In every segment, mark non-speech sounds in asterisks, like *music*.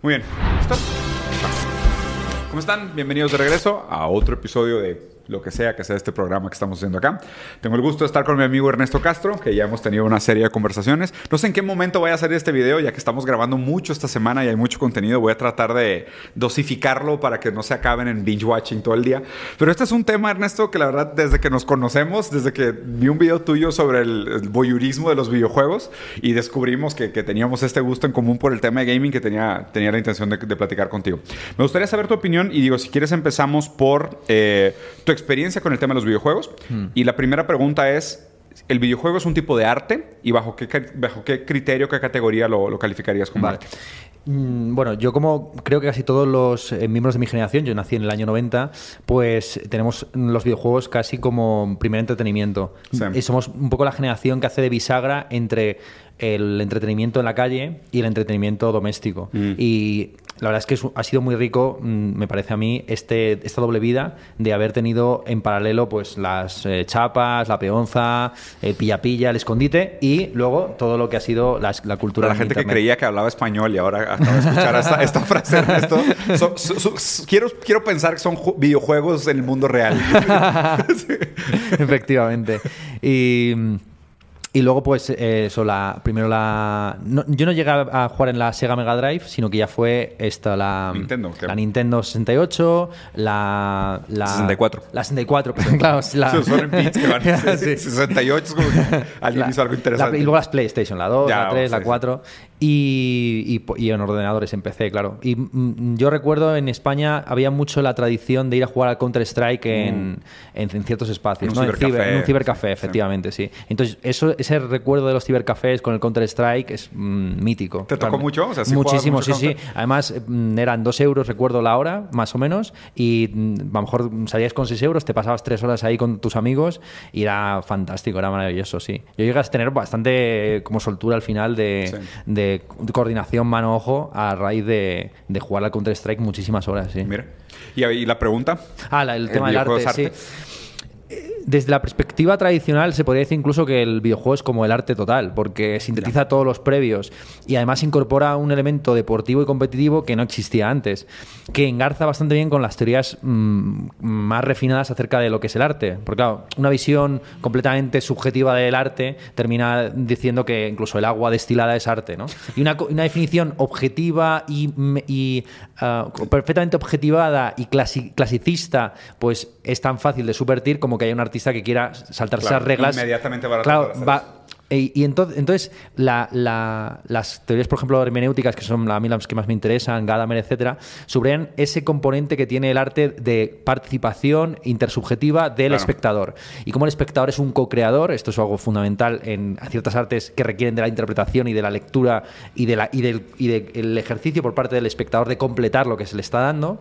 Muy bien. ¿Listo? ¿Cómo están? Bienvenidos de regreso a otro episodio de lo que sea que sea este programa que estamos haciendo acá. Tengo el gusto de estar con mi amigo Ernesto Castro, que ya hemos tenido una serie de conversaciones. No sé en qué momento vaya a salir este video, ya que estamos grabando mucho esta semana y hay mucho contenido. Voy a tratar de dosificarlo para que no se acaben en binge watching todo el día. Pero este es un tema, Ernesto, que la verdad, desde que nos conocemos, desde que vi un video tuyo sobre el, voyurismo de los videojuegos y descubrimos que, teníamos este gusto en común por el tema de gaming que tenía, tenía la intención de, de platicar contigo. Me gustaría saber tu opinión y digo, si quieres empezamos por eh, tu experiencia con el tema de los videojuegos. Hmm. Y la primera pregunta es, ¿el videojuego es un tipo de arte? ¿Y bajo qué, bajo qué criterio, qué categoría lo, calificarías como arte? Mm, bueno, yo como creo que casi todos los eh, miembros de mi generación, yo nací en el año 90, pues tenemos los videojuegos casi como primer entretenimiento. Y somos un poco la generación que hace de bisagra entre el entretenimiento en la calle y el entretenimiento doméstico. Mm. Y la verdad es que ha sido muy rico, mm, me parece a mí, este, esta doble vida de haber tenido en paralelo pues las eh, chapas, la peonza, el pilla-pilla, el escondite y luego todo lo que ha sido la, cultura. la gente que creía que hablaba español y ahora acaba de escuchar esta, esta frase, quiero, quiero pensar que son videojuegos en el mundo real. *laughs* Efectivamente. Y y luego, pues, eh, eso, la, primero la... yo no llegué a jugar en la Sega Mega Drive, sino que ya fue esta, la Nintendo, la Nintendo 68, la, la... 64. La 64, pues, *laughs* claro. La... son en bits que van... *laughs* sí. 68 es como que alguien hizo algo interesante. y luego las PlayStation, la 2, la 3, la 4. Y, y, en ordenadores empecé, claro. Y mm, yo recuerdo en España había mucho la tradición de ir a jugar al Counter-Strike en, mm. en, ciertos espacios, en un, cibercafé. En, un cibercafé, efectivamente, sí. Entonces, eso, ese recuerdo de los cibercafés con el Counter-Strike es mm, mítico. ¿Te tocó mucho? Muchísimo, sí, sí. Además, eran dos euros, recuerdo la hora, más o menos, y a lo mejor salías con seis euros, te pasabas tres horas ahí con tus amigos y era fantástico, era maravilloso, sí. Yo llegas a tener bastante como soltura al final de coordinación mano-ojo a raíz de, jugar al Counter-Strike muchísimas horas. Sí. Mira. ¿Y, la pregunta? Ah, el tema del arte, arte, sí desde la perspectiva tradicional se podría decir incluso que el videojuego es como el arte total, porque sintetiza todos los previos y además incorpora un elemento deportivo y competitivo que no existía antes, que engarza bastante bien con las teorías mm, más refinadas acerca de lo que es el arte. Porque claro, una visión completamente subjetiva del arte termina diciendo que incluso el agua destilada es arte, ¿no? Y una, definición objetiva y, ah, perfectamente objetivada y clasicista, pues es tan fácil de subvertir como que haya un artista que quiera saltarse esas reglas. Inmediatamente claro, va, y, entonces, entonces las teorías, por ejemplo, hermenéuticas, que son a mí las que más me interesan, Gadamer, etcétera, subrayan ese componente que tiene el arte de participación intersubjetiva del espectador. Y como el espectador es un co-creador, esto es algo fundamental en ciertas artes que requieren de la interpretación y de la lectura y, de la, y, del, y del ejercicio por parte del espectador de completar lo que se le está dando.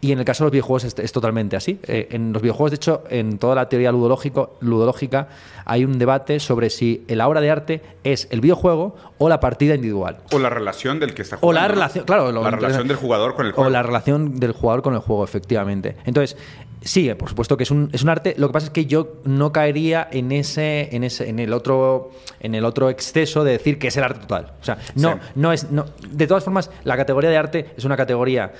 Y en el caso de los videojuegos es, totalmente así. Eh, en los videojuegos, de hecho, en toda la teoría ludológico, ludológica, hay un debate sobre si el la obra de arte es el videojuego o la partida individual. O la relación del que está jugando. O la relación, claro. la relación del jugador con el juego. O la relación del jugador con el juego, efectivamente. Entonces, sí, por supuesto que es un, es un arte. Lo que pasa es que yo no caería en ese, en ese, en el otro, en el otro exceso de decir que es el arte total. O sea, no, no es. No, de todas formas, la categoría de arte es una categoría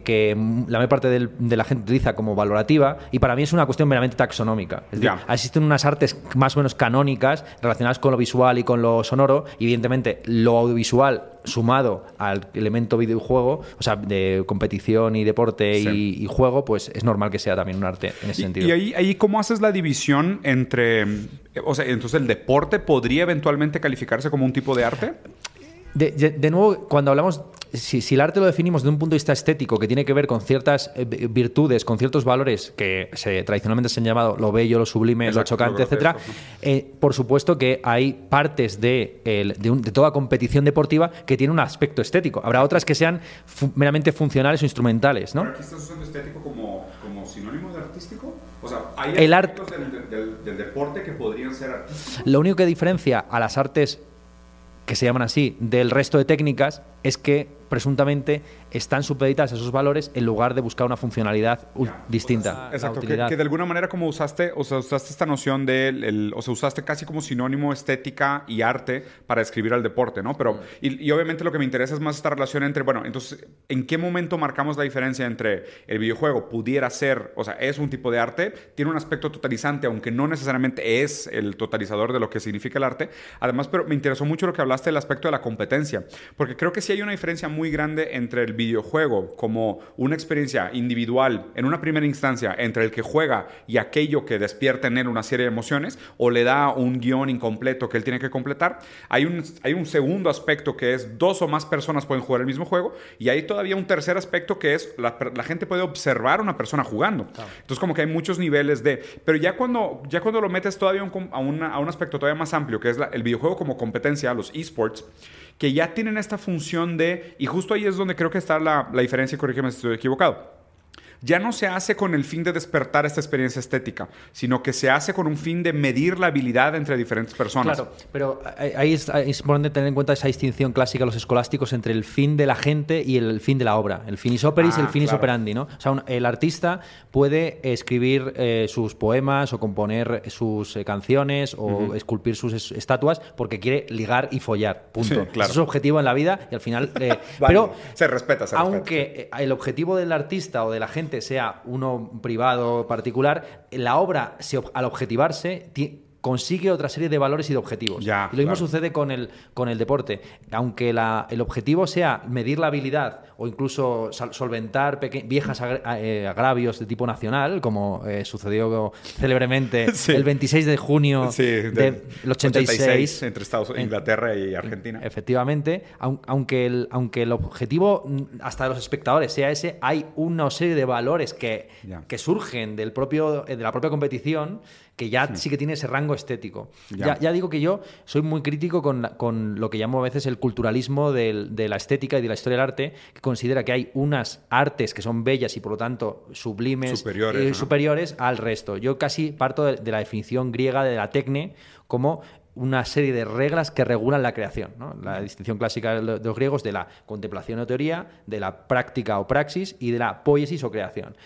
que la mayor parte de la gente utiliza como valorativa y para mí es una cuestión meramente taxonómica. Es decir, existen unas artes más o menos canónicas relacionadas con lo visual y con lo sonoro y evidentemente lo audiovisual sumado al elemento videojuego, o sea, de competición y deporte y, juego, pues es normal que sea también un arte en ese sentido. ¿Y ahí, ahí cómo haces la división entre, o sea, entonces el deporte podría eventualmente calificarse como un tipo de arte? De, nuevo, cuando hablamos, si, el arte lo definimos de un punto de vista estético, que tiene que ver con ciertas eh, virtudes, con ciertos valores que se, tradicionalmente se han llamado lo bello, lo sublime, lo chocante, etcétera, eh, por supuesto que hay partes de, de, toda competición deportiva que tiene un aspecto estético. Habrá otras que sean meramente funcionales o instrumentales, ¿no? aquí estás usando estético como, sinónimo de artístico. O sea, hay el aspectos del, del deporte que podrían ser artísticos. Lo único que diferencia a las artes que se llaman así, del resto de técnicas, es que presuntamente están supeditadas a esos valores en lugar de buscar una funcionalidad distinta. Exacto, que, de alguna manera como usaste, o sea, usaste esta noción de, el, o sea, usaste casi como sinónimo estética y arte para describir al deporte, ¿no? Pero, y, obviamente lo que me interesa es más esta relación entre, bueno, entonces, ¿en qué momento marcamos la diferencia entre el videojuego pudiera ser, o sea, es un tipo de arte, tiene un aspecto totalizante, aunque no necesariamente es el totalizador de lo que significa el arte? Además, pero me interesó mucho lo que hablaste del aspecto de la competencia, porque creo que sí hay una diferencia muy grande entre el videojuego como una experiencia individual en una primera instancia entre el que juega y aquello que despierta en él una serie de emociones o le da un guion incompleto que él tiene que completar. Hay un, hay un segundo aspecto que es dos o más personas pueden jugar el mismo juego y hay todavía un tercer aspecto que es la, gente puede observar a una persona jugando. Entonces como que hay muchos niveles de... Pero ya cuando, ya cuando lo metes todavía a, un aspecto todavía más amplio, que es el videojuego como competencia, los esports, que ya tienen esta función de, y justo ahí es donde creo que está la, la diferencia, corrígeme si estoy equivocado ya no se hace con el fin de despertar esta experiencia estética, sino que se hace con un fin de medir la habilidad entre diferentes personas. Claro, pero ahí es, importante tener en cuenta esa distinción clásica de los escolásticos entre el fin de la gente y el fin de la obra. El finis operis y el ah, finis operandi, ¿no? O sea, el artista puede escribir eh, sus poemas o componer sus eh, canciones o esculpir sus estatuas porque quiere ligar y follar. Punto. Ese es su objetivo en la vida y al final. Eh, *laughs* pero se respeta, se aunque el objetivo del artista o de la gente sea uno privado particular, la obra, al objetivarse, consigue otra serie de valores y de objetivos. y lo mismo sucede con el, con el deporte. Aunque el objetivo sea medir la habilidad o incluso solventar viejas eh, agravios de tipo nacional, como eh, sucedió célebremente *laughs* el 26 de junio del 86, entre Estados Unidos, Inglaterra y Argentina. Efectivamente, aunque el, aunque el objetivo mm, hasta de los espectadores sea ese, hay una serie de valores que, que surgen del propio, de la propia competición que ya sí, que tiene ese rango estético. Ya. digo que yo soy muy crítico con, lo que llamo a veces el culturalismo de la estética y de la historia del arte, que considera que hay unas artes que son bellas y por lo tanto sublimes superiores, eh, superiores al resto. Yo casi parto de, de la definición griega de la tecne como una serie de reglas que regulan la creación. La distinción clásica de los griegos de la contemplación o teoría, de la práctica o praxis y de la poiesis o creación.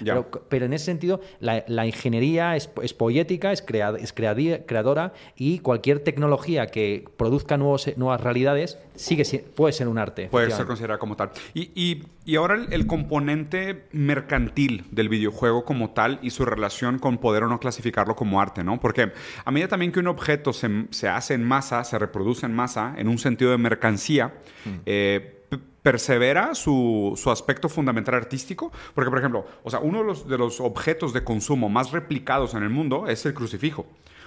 Pero, en ese sentido, la, ingeniería es, poética, es, es creadora y cualquier tecnología que produzca nuevos, nuevas realidades sigue, puede ser un arte. Puede ser considerada como tal. Y, ahora el, componente mercantil del videojuego como tal y su relación con poder o no clasificarlo como arte, ¿no? Porque a medida también que un objeto se, se hace en masa, se reproduce en masa, en un sentido de mercancía, mm. eh, persevera su, su, aspecto fundamental artístico. Porque, por ejemplo, o sea, uno de los, de los objetos de consumo más replicados en el mundo es el crucifijo.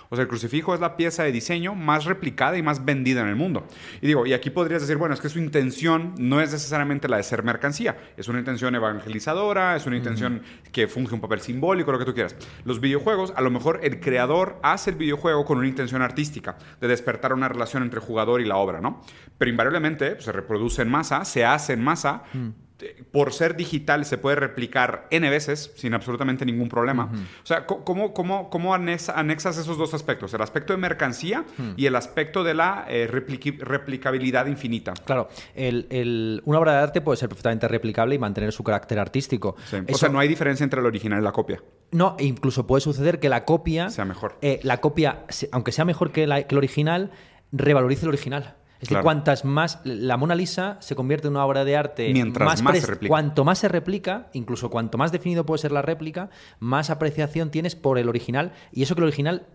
O sea, el crucifijo es la pieza de diseño más replicada y más vendida en el mundo. Y digo, y aquí podrías decir, bueno, es que su intención no es necesariamente la de ser mercancía, es una intención evangelizadora, es una intención que funge un papel simbólico, lo que tú quieras. Los videojuegos, a lo mejor el creador hace el videojuego con una intención artística, de despertar una relación entre jugador y la obra, ¿no? Pero invariablemente pues, se reproduce en masa, se hace en masa. Mm por ser digital se puede replicar N veces sin absolutamente ningún problema. O sea, ¿cómo, cómo, cómo anexas esos dos aspectos? El aspecto de mercancía y el aspecto de la eh, replicabilidad infinita. Claro, una obra de arte puede ser perfectamente replicable y mantener su carácter artístico. O sea, no hay diferencia entre el original y la copia. No, e incluso puede suceder que la copia... Sea mejor. Eh, la copia, aunque sea mejor que, que el original, revalorice el original. Es que cuantas más. La Mona Lisa se convierte en una obra de arte. Mientras más, se replica. Cuanto más se replica, incluso cuanto más definido puede ser la réplica, más apreciación tienes por el original. Y eso que el original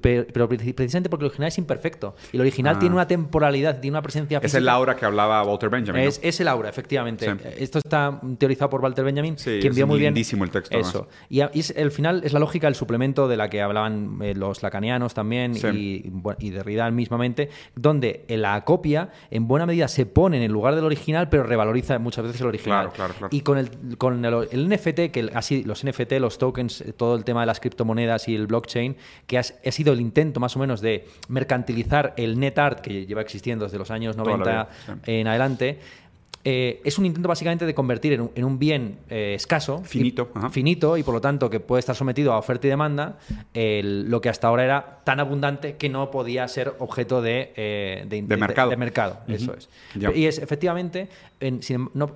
pero precisamente porque el original es imperfecto. Y el original tiene ah. una temporalidad, tiene una presencia física. Es el aura que hablaba Walter Benjamin. Es, el aura, efectivamente. Esto está teorizado por Walter Benjamin, quien vio muy bien. el texto. Eso. Y, el final es la lógica del suplemento de la que hablaban eh, los lacanianos también y, y Derrida mismamente, donde la copia en buena medida se pone en el lugar del original, pero revaloriza muchas veces el original. Claro, claro, Y con el, con el, NFT, que así los NFT, los tokens, todo el tema de las criptomonedas y el blockchain, que has ha sido el intento más o menos de mercantilizar el net art que lleva existiendo desde los años 90 en adelante, eh, es un intento básicamente de convertir en un, bien eh, escaso, finito, y, finito y por lo tanto que puede estar sometido a oferta y demanda, lo que hasta ahora era tan abundante que no podía ser objeto de, eh, de, mercado. De, mercado. Eso es. Y es efectivamente,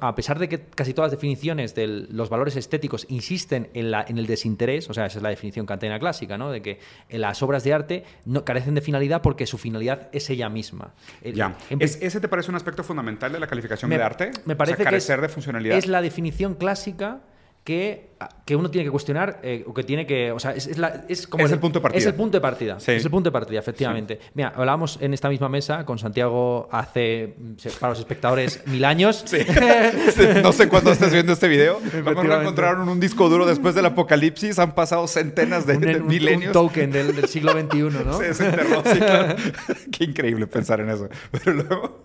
a pesar de que casi todas las definiciones de los valores estéticos insisten en, la, en el desinterés, o sea, esa es la definición kantiana clásica, ¿no? de que las obras de arte no carecen de finalidad porque su finalidad es ella misma. Ya. ¿Ese te parece un aspecto fundamental de la calificación de arte? Me parece que es, de funcionalidad. es la definición clásica que, que, uno tiene que cuestionar eh, o que tiene que. O sea, es, es, como. el, punto de partida. Es el punto de partida. Es el punto de partida, efectivamente. Mira, hablábamos en esta misma mesa con Santiago hace, para los espectadores, *laughs* mil años. no sé cuándo estés viendo este video. *laughs* Cuando encontraron un disco duro después del apocalipsis. Han pasado centenas de, milenios. Un token del, siglo XXI, ¿no? Sí, se enterró, sí, claro. *laughs* Qué increíble pensar en eso. Pero luego.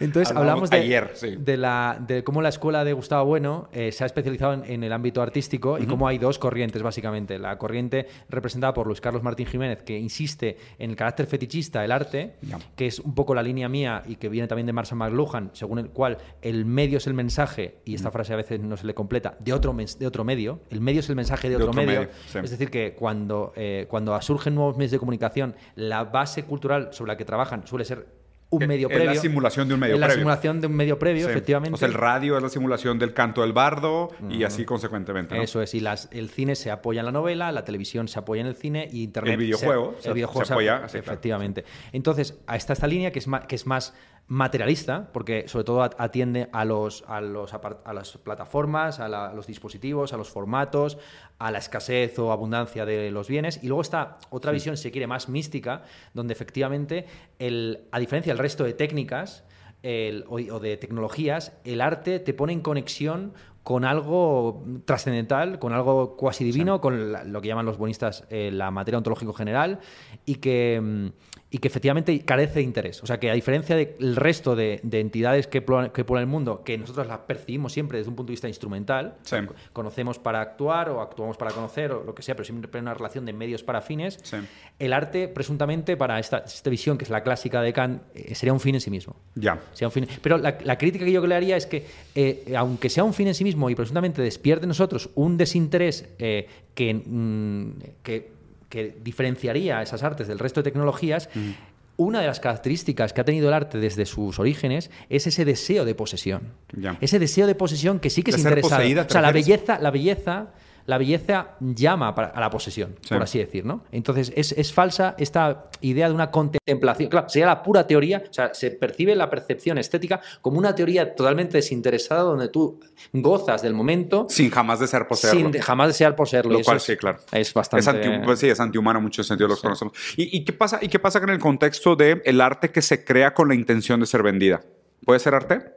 Entonces, hablamos, de, ayer, de, la, de cómo la escuela de Gustavo Bueno eh, se ha especializado en, el ámbito artístico y cómo hay dos corrientes, básicamente. La corriente representada por Luis Carlos Martín Jiménez, que insiste en el carácter fetichista del arte, que es un poco la línea mía y que viene también de Marshall McLuhan, según el cual el medio es el mensaje, y esta frase a veces no se le completa, de otro, de otro medio. El medio es el mensaje de otro, medio. Es decir, que cuando, eh, cuando surgen nuevos medios de comunicación, la base cultural sobre la que trabajan suele ser un medio previo. Es la simulación de un medio previo. la simulación de un medio previo, efectivamente. O sea, el radio es la simulación del canto del bardo y así consecuentemente. Eso es, y las, el cine se apoya en la novela, la televisión se apoya en el cine y Internet. El videojuego se, el videojuego se, apoya. efectivamente. Entonces, está esta línea que es más, que es más materialista, porque sobre todo atiende a, los, a, los, a las plataformas, a, los dispositivos, a los formatos, a la escasez o abundancia de los bienes. Y luego está otra visión, si se quiere, más mística, donde efectivamente, el, a diferencia del resto de técnicas, o, de tecnologías, el arte te pone en conexión con algo trascendental, con algo cuasi divino, con lo que llaman los bonistas eh, la materia ontológico general, y que, mm, y que efectivamente carece de interés. O sea que a diferencia del resto de, entidades que, que por el mundo, que nosotros las percibimos siempre desde un punto de vista instrumental, conocemos para actuar o actuamos para conocer o lo que sea, pero siempre hay una relación de medios para fines, el arte presuntamente para esta, visión, que es la clásica de Kant, eh, sería un fin en sí mismo. Ya. un fin. Pero la, crítica que yo le haría es que, eh, aunque sea un fin en sí mismo y presuntamente despierte en nosotros un desinterés eh, que, mm, que que diferenciaría esas artes del resto de tecnologías, mm. una de las características que ha tenido el arte desde sus orígenes es ese deseo de posesión. Ese deseo de posesión que sí que es interesante. O sea, la belleza, la belleza la belleza llama a la posesión, por así decir, ¿no? Entonces, es, falsa esta idea de una contemplación. Claro, sería la pura teoría, o sea, se percibe la percepción estética como una teoría totalmente desinteresada donde tú gozas del momento. Sin jamás desear poseerlo. Sin jamás desear poseerlo. Lo cual, sí, claro. Es bastante... Es anti, pues sí, es antihumano en muchos sentidos, los conocemos. ¿Y, qué pasa, ¿Y qué pasa con el contexto del el arte que se crea con la intención de ser vendida? ¿Puede ser arte?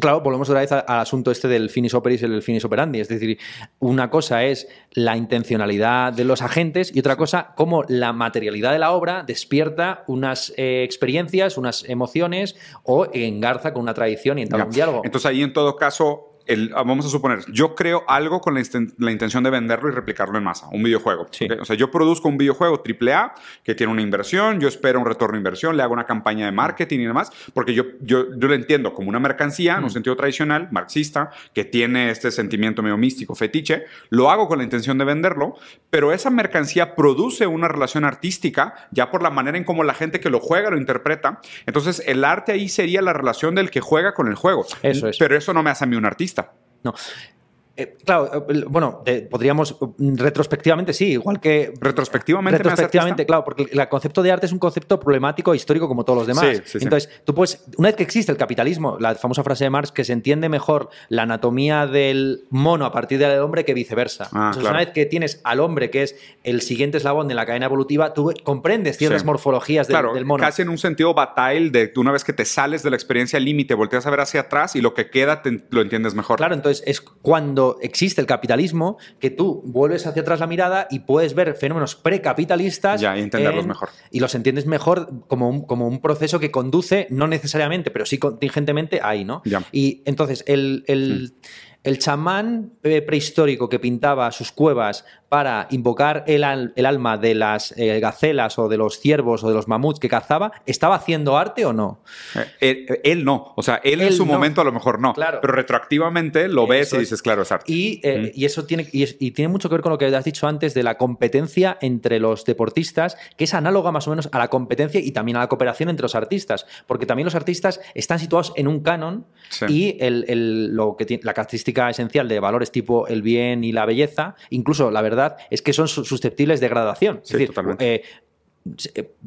Claro, volvemos otra vez al, asunto este del finis operis y el finis operandi. Es decir, una cosa es la intencionalidad de los agentes y otra cosa cómo la materialidad de la obra despierta unas eh, experiencias, unas emociones o engarza con una tradición y entabla un diálogo. Entonces ahí en todo caso Ah, vamos a suponer, yo creo algo con la, intención de venderlo y replicarlo en masa, un videojuego. O sea, yo produzco un videojuego AAA que tiene una inversión, yo espero un retorno de inversión, le hago una campaña de marketing y demás, porque yo, yo, yo lo entiendo como una mercancía, en un mm. sentido tradicional, marxista, que tiene este sentimiento medio místico, fetiche, lo hago con la intención de venderlo, pero esa mercancía produce una relación artística ya por la manera en cómo la gente que lo juega lo interpreta. Entonces, el arte ahí sería la relación del que juega con el juego. Eso es. Pero eso no me hace a mí un artista. No. Eh, claro, eh, bueno, podríamos mm, retrospectivamente sí, igual que retrospectivamente. Retrospectivamente, claro, porque el concepto de arte es un concepto problemático e histórico como todos los demás. Entonces, tú puedes, una vez que existe el capitalismo, la famosa frase de Marx que se entiende mejor la anatomía del mono a partir del hombre que viceversa. Ah, Entonces, una vez que tienes al hombre que es el siguiente eslabón de la cadena evolutiva, tú comprendes ciertas morfologías del mono. Casi en un sentido bataille de una vez que te sales de la experiencia límite, volteas a ver hacia atrás y lo que queda lo entiendes mejor. Claro, entonces es cuando existe el capitalismo, que tú vuelves hacia atrás la mirada y puedes ver fenómenos precapitalistas. Ya, y entenderlos mejor. Y los entiendes mejor como un, como un proceso que conduce, no necesariamente, pero sí contingentemente ahí, ¿no? Y entonces, el, el chamán eh, prehistórico que pintaba sus cuevas para invocar el, alma de las eh, gacelas o de los ciervos o de los mamuts que cazaba, ¿estaba haciendo arte o no? Eh, él, no. O sea, él, en su momento a lo mejor no. Claro. Pero retroactivamente lo ves y dices, claro, es arte. Y, eso tiene, y, tiene mucho que ver con lo que has dicho antes de la competencia entre los deportistas, que es análoga más o menos a la competencia y también a la cooperación entre los artistas. Porque también los artistas están situados en un canon y lo que tiene, la característica esencial de valores tipo el bien y la belleza, incluso la verdad es que son susceptibles de gradación. es decir, eh, eh,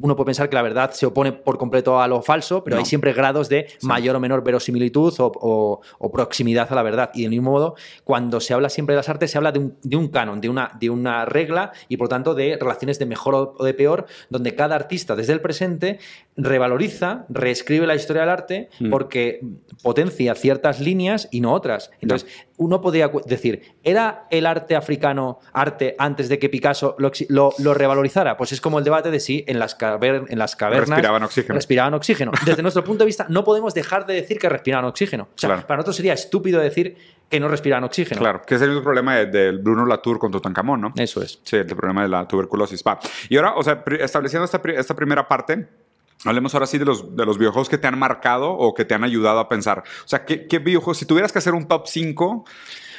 uno puede pensar que la verdad se opone por completo a lo falso, pero hay siempre grados de mayor o menor verosimilitud o, proximidad a la verdad. Y del mismo modo, cuando se habla siempre de las artes, se habla de un, canon, de una, de una regla y por tanto de relaciones de mejor o de peor, donde cada artista desde el presente revaloriza, reescribe la historia del arte mm. porque potencia ciertas líneas y no otras. Entonces, uno podría decir, ¿era el arte africano arte antes de que Picasso lo, revalorizara? Pues es como el debate de si en las, en las cavernas respiraban oxígeno. respiraban oxígeno. Desde nuestro punto de vista, no podemos dejar de decir que respiraban oxígeno. O sea, para nosotros sería estúpido decir que no respiraban oxígeno. Claro, que es el problema del Bruno Latour con Tutankamón, ¿no? Eso es. Sí, el problema de la tuberculosis. Va. Y ahora, o sea, estableciendo esta, esta primera parte, Hablemos ahora sí de los, de los videojuegos que te han marcado o que te han ayudado a pensar. O sea, ¿qué, qué videojuegos? Si tuvieras que hacer un top 5,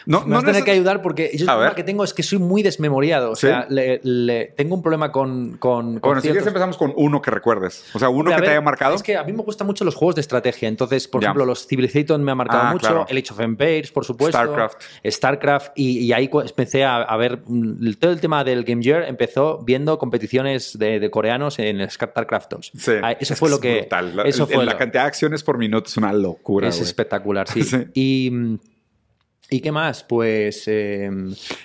no, me vas a tener que ayudar porque yo el problema que tengo es que soy muy desmemoriado. O sea, le, tengo un problema con. con, bueno, si quieres empezamos con uno que recuerdes. O sea, uno que te haya marcado. Es que a mí me gustan mucho los juegos de estrategia. Entonces, por ejemplo, los Civilization me ha marcado ah, mucho. El Age of Empires, por supuesto. StarCraft. StarCraft. Y, ahí empecé a, ver. Mm, todo el tema del Game Gear empezó viendo competiciones de, coreanos en StarCraft 2. Sí. Ah, eso fue lo que. La, eso fue la cantidad de acciones por minuto es una locura. Es espectacular, sí. *laughs* sí. Y mm, ¿Y qué más? Pues. Eh,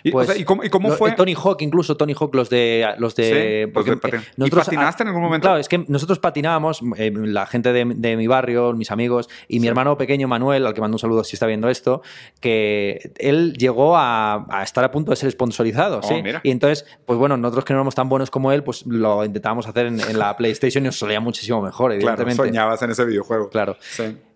¿Y, pues cómo, fue? Tony Hawk, incluso Tony Hawk, los de. Los de, porque, nosotros, ¿Y patinaste en algún momento? Claro, es que nosotros patinábamos, eh, la gente de, mi barrio, mis amigos, y mi hermano pequeño Manuel, al que mando un saludo si está viendo esto, que él llegó a, estar a punto de ser sponsorizado. Oh, ¿sí? Y entonces, pues bueno, nosotros que no éramos tan buenos como él, pues lo intentábamos hacer en, la *laughs* PlayStation y nos salía muchísimo mejor, evidentemente. Claro, soñabas en ese videojuego. Claro.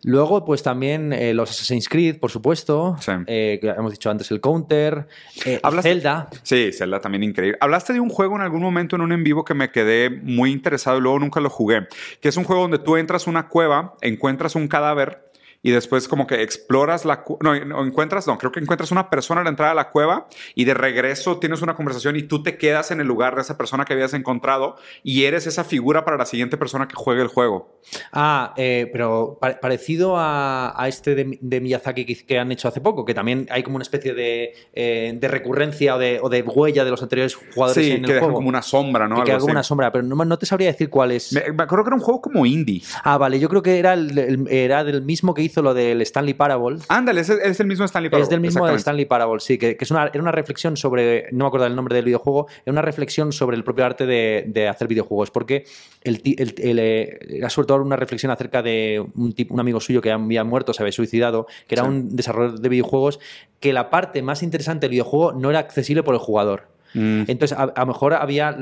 Luego, pues también eh, los Assassin's Creed, por supuesto. Eh, que hemos dicho antes el Counter. Eh, Zelda. Sí, Zelda también increíble. Hablaste de un juego en algún momento en un en vivo que me quedé muy interesado y luego nunca lo jugué. Que es un juego donde tú entras a una cueva, encuentras un cadáver y después como que exploras la no, no encuentras, no, creo que encuentras una persona a la entrada de la cueva y de regreso tienes una conversación y tú te quedas en el lugar de esa persona que habías encontrado y eres esa figura para la siguiente persona que juegue el juego. Ah, eh, pero parecido a, este de, Miyazaki que, han hecho hace poco, que también hay como una especie de, eh, recurrencia o de, huella de los anteriores jugadores en el que juego. como una sombra, ¿no? Que como una sombra, pero no, te sabría decir cuál es. Me, acuerdo que era un juego como indie. Ah, vale, yo creo que era, era del mismo que hizo lo del Stanley Parable. Ándale, es, es el mismo Stanley Parable. Es del mismo de Stanley Parable, sí, que, es una, era una reflexión sobre, no me acuerdo el nombre del videojuego, era una reflexión sobre el propio arte de, hacer videojuegos, porque el, el, eh, era sobre todo una reflexión acerca de un, un amigo suyo que había muerto, se había suicidado, que era un desarrollador de videojuegos, que la parte más interesante del videojuego no era accesible por el jugador. Mm. Entonces, a, lo mejor había,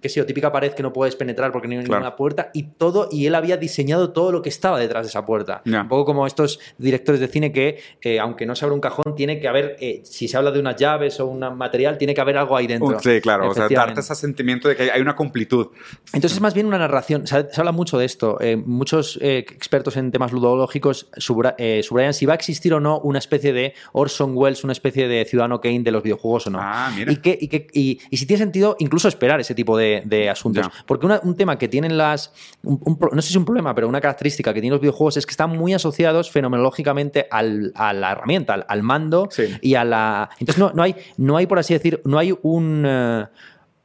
qué sé yo, típica pared que no puedes penetrar porque no hay ninguna puerta y todo, y él había diseñado todo lo que estaba detrás de esa puerta. Un poco como estos directores de cine que, eh, aunque no se abra un cajón, tiene que haber, eh, si se habla de unas llaves o un material, tiene que haber algo ahí dentro. Sí, claro, o sea, darte ese sentimiento de que hay una completud. Entonces, es más bien una narración. Se, habla mucho de esto. Eh, muchos expertos en temas ludológicos subrayan si va a existir o no una especie de Orson Welles, una especie de Ciudadano Kane de los videojuegos o no. Ah, mira. Y que y, si tiene sentido incluso esperar ese tipo de, asuntos. Porque un tema que tienen las. no sé si es un problema, pero una característica que tienen los videojuegos es que están muy asociados fenomenológicamente al, a la herramienta, al, mando y a la. Entonces no, no, hay, no hay, por así decir, no hay un. Eh,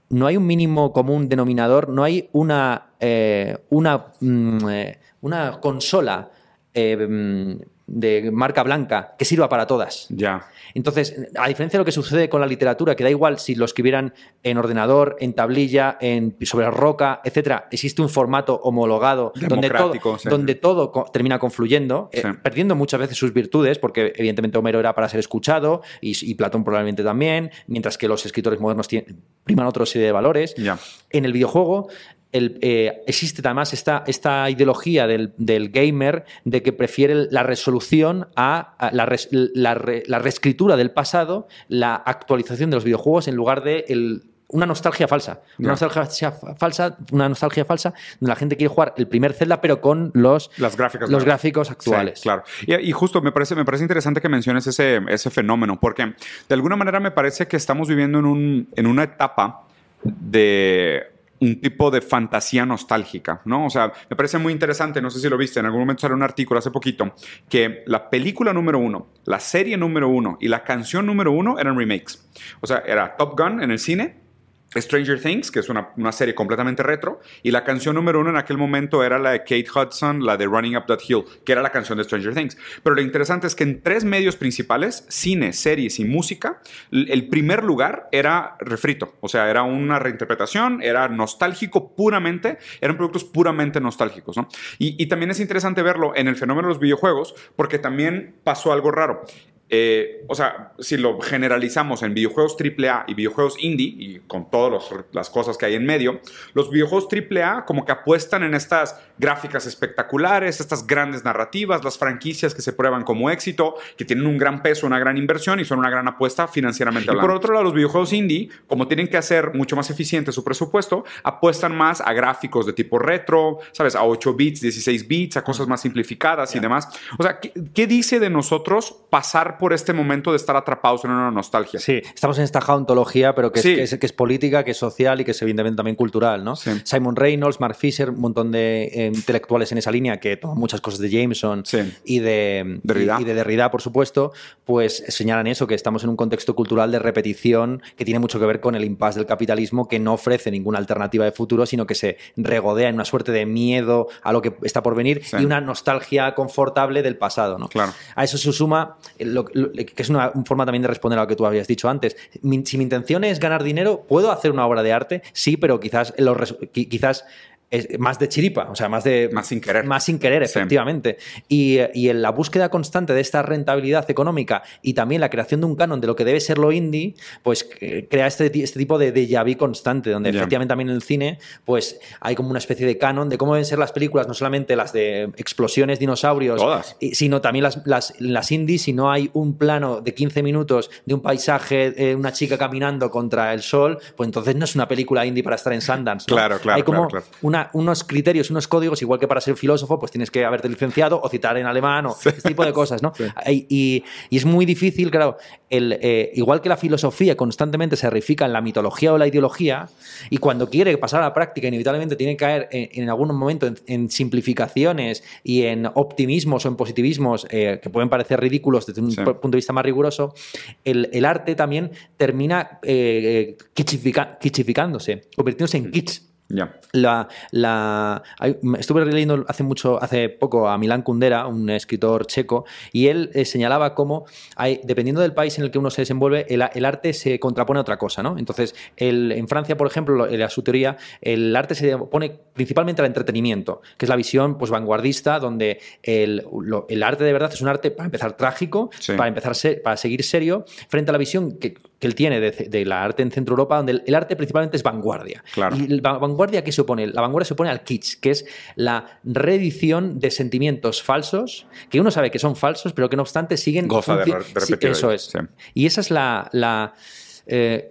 no hay un mínimo común denominador, no hay una, eh, una, mm, eh, una consola mm, de marca blanca que sirva para todas. Ya. Entonces, a diferencia de lo que sucede con la literatura, que da igual si lo escribieran en ordenador, en tablilla, en, sobre roca, etcétera, existe un formato homologado donde todo, donde todo termina confluyendo, eh, perdiendo muchas veces sus virtudes, porque evidentemente Homero era para ser escuchado y, Platón probablemente también, mientras que los escritores modernos tienen, priman otra serie de valores. En el videojuego eh, existe además esta, esta ideología del, gamer de que prefiere la resolución a, la, reescritura del pasado, la actualización de los videojuegos en lugar de el, una nostalgia falsa. Una nostalgia falsa, una nostalgia falsa donde la gente quiere jugar el primer Zelda, pero con los, Las gráficas, los gráficos actuales. claro. Y, justo me parece, me parece interesante que menciones ese, ese fenómeno, porque de alguna manera me parece que estamos viviendo en, un, en una etapa de un tipo de fantasía nostálgica, ¿no? O sea, me parece muy interesante, no sé si lo viste, en algún momento salió un artículo hace poquito, que la película número uno, la serie número uno y la canción número uno eran remakes. O sea, era Top Gun en el cine Stranger Things, que es una, serie completamente retro, y la canción número uno en aquel momento era la de Kate Hudson, la de Running Up That Hill, que era la canción de Stranger Things. Pero lo interesante es que en tres medios principales, cine, series y música, el primer lugar era refrito, o sea, era una reinterpretación, era nostálgico puramente, eran productos puramente nostálgicos. ¿no? Y, y también es interesante verlo en el fenómeno de los videojuegos, porque también pasó algo raro. Eh, o sea, si lo generalizamos en videojuegos AAA y videojuegos indie, y con todas las cosas que hay en medio, los videojuegos AAA como que apuestan en estas gráficas espectaculares, estas grandes narrativas, las franquicias que se prueban como éxito, que tienen un gran peso, una gran inversión y son una gran apuesta financieramente hablando. Y por otro lado, los videojuegos indie, como tienen que hacer mucho más eficiente su presupuesto, apuestan más a gráficos de tipo retro, ¿sabes? A 8 bits, 16 bits, a cosas más simplificadas y demás. O sea, ¿qué, ¿qué dice de nosotros pasar por este momento de estar atrapados en una nostalgia. Sí, estamos en esta ontología, pero que, es, que, es, política, que es social y que es evidentemente también cultural, ¿no? Simon Reynolds, Mark Fisher, un montón de eh, intelectuales en esa línea que toman muchas cosas de Jameson y, de, Derrida. Y, de Derrida, por supuesto, pues señalan eso, que estamos en un contexto cultural de repetición que tiene mucho que ver con el impasse del capitalismo que no ofrece ninguna alternativa de futuro, sino que se regodea en una suerte de miedo a lo que está por venir y una nostalgia confortable del pasado, ¿no? Claro. A eso se suma lo, que es una forma también de responder a lo que tú habías dicho antes. si mi intención es ganar dinero, ¿puedo hacer una obra de arte? Sí, pero quizás, los, quizás más de chiripa, o sea, más de... Más sin querer. Más sin querer, efectivamente. Y, en la búsqueda constante de esta rentabilidad económica y también la creación de un canon de lo que debe ser lo indie, pues eh, crea este, este tipo de déjà vu constante, donde efectivamente también en el cine, pues hay como una especie de canon de cómo deben ser las películas, no solamente las de explosiones, dinosaurios, sino también las, las, las indies, si no hay un plano de 15 minutos de un paisaje, de una chica caminando contra el sol, pues entonces no es una película indie para estar en Sundance. Claro, claro. Hay como claro, una unos criterios, unos códigos, igual que para ser filósofo, pues tienes que haberte licenciado o citar en alemán o este tipo de cosas, ¿no? *laughs* Y, es muy difícil, claro, el, eh, igual que la filosofía constantemente se reifica en la mitología o la ideología, y cuando quiere pasar a la práctica, inevitablemente tiene que caer en, algún momento en, simplificaciones y en optimismos o en positivismos eh, que pueden parecer ridículos desde un punto de vista más riguroso, el, arte también termina eh, kitchificándose, convirtiéndose en mm. Kitsch. La, la, estuve leyendo hace mucho, hace poco a Milán Kundera, un escritor checo, y él eh, señalaba cómo hay, dependiendo del país en el que uno se desenvuelve, el, arte se contrapone a otra cosa, ¿no? Entonces, el, en Francia, por ejemplo, en su teoría, el arte se opone principalmente al entretenimiento, que es la visión pues vanguardista, donde el, arte de verdad es un arte, para empezar, trágico, para empezar para seguir serio, frente a la visión que, él tiene de, la arte en Centro Europa, donde el, arte principalmente es vanguardia. Y vanguardia, ¿qué se opone? La vanguardia se opone al kitsch, que es la reedición de sentimientos falsos, que uno sabe que son falsos, pero que no obstante siguen... Goza de, repetir. eso es. Y esa es la... la eh,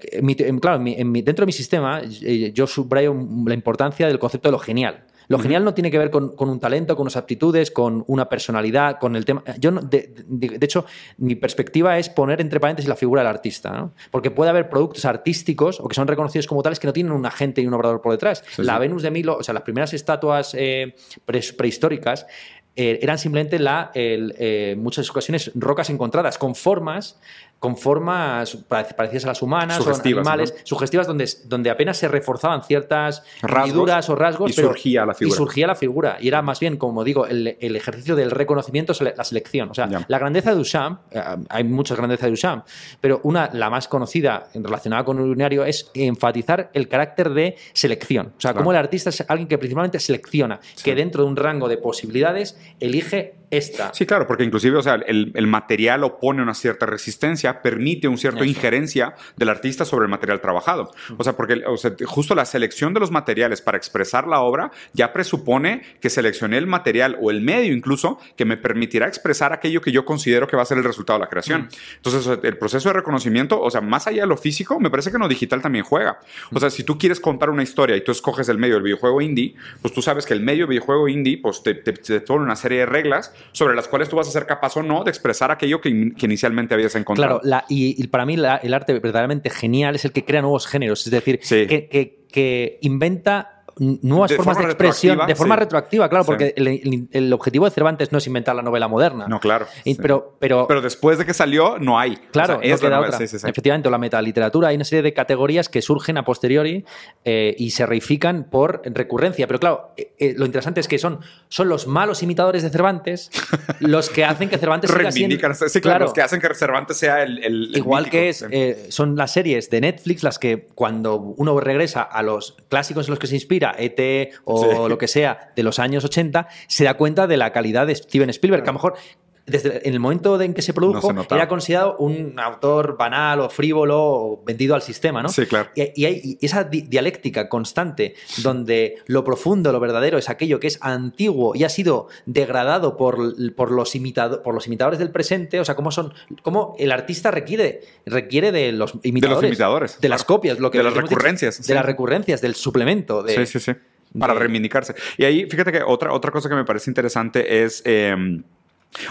claro, dentro de mi sistema eh, yo subrayo la importancia del concepto de lo genial. Lo genial no tiene que ver con, un talento, con unas aptitudes, con una personalidad, con el tema. Yo, de, hecho, mi perspectiva es poner entre paréntesis la figura del artista, ¿no? porque puede haber productos artísticos o que son reconocidos como tales que no tienen un agente y un obrador por detrás. la Venus de Milo, o sea, las primeras estatuas eh, prehistóricas eh, eran simplemente la, eh, muchas ocasiones rocas encontradas con formas con formas parecidas a las humanas o animales, sugestivas donde, donde apenas se reforzaban ciertas rasgos, o rasgos. Y surgía la figura. Y surgía la figura. Y era más bien, como digo, el, ejercicio del reconocimiento, la selección. O sea, la grandeza de Duchamp, eh, hay muchas grandezas de Duchamp, pero una, la más conocida relacionada con el urinario, es enfatizar el carácter de selección. O sea, como el artista es alguien que principalmente selecciona, que dentro de un rango de posibilidades elige esta. Sí, claro, porque inclusive, o sea, el, material opone una cierta resistencia, permite una cierta injerencia del artista sobre el material trabajado. O sea, porque justo la selección de los materiales para expresar la obra ya presupone que seleccioné el material o el medio incluso que me permitirá expresar aquello que yo considero que va a ser el resultado de la creación. Entonces, el proceso de reconocimiento, o sea, más allá de lo físico, me parece que en lo digital también juega. O sea, si tú quieres contar una historia y tú escoges el medio del videojuego indie, pues tú sabes que el medio videojuego indie, pues te, te pone una serie de reglas sobre las cuales tú vas a ser capaz o no de expresar aquello que, inicialmente habías encontrado. Claro, y, para mí el arte verdaderamente genial es el que crea nuevos géneros, es decir, que inventa nuevas formas de expresión de forma retroactiva, claro, porque el, objetivo de Cervantes no es inventar la novela moderna. No, claro. pero, pero, pero después de que salió, no hay. Claro, es no queda otra. Efectivamente, la metaliteratura hay una serie de categorías que surgen a posteriori eh, y se reifican por recurrencia. Pero claro, eh, eh, lo interesante es que son, son los malos imitadores de Cervantes *laughs* los que hacen que Cervantes sea siendo... Sí, claro, los que hacen que Cervantes sea el... Igual que es, son las series de Netflix las que cuando uno regresa a los clásicos en los que se inspira ET o lo que sea de los años 80, se da cuenta de la calidad de Steven Spielberg, que a lo mejor desde en el momento en que se produjo, era considerado un autor banal o frívolo o vendido al sistema, ¿no? Sí, claro. Y, hay esa dialéctica constante donde lo profundo, lo verdadero es aquello que es antiguo y ha sido degradado por, por, los, imitado, por los imitadores del presente, o sea, cómo son, cómo el artista requiere, requiere de los imitadores. De los imitadores. De las copias, lo que De las recurrencias. de las recurrencias, del suplemento. De, sí, sí, sí. Para reivindicarse. Y ahí, fíjate que otra, otra cosa que me parece interesante es... Em,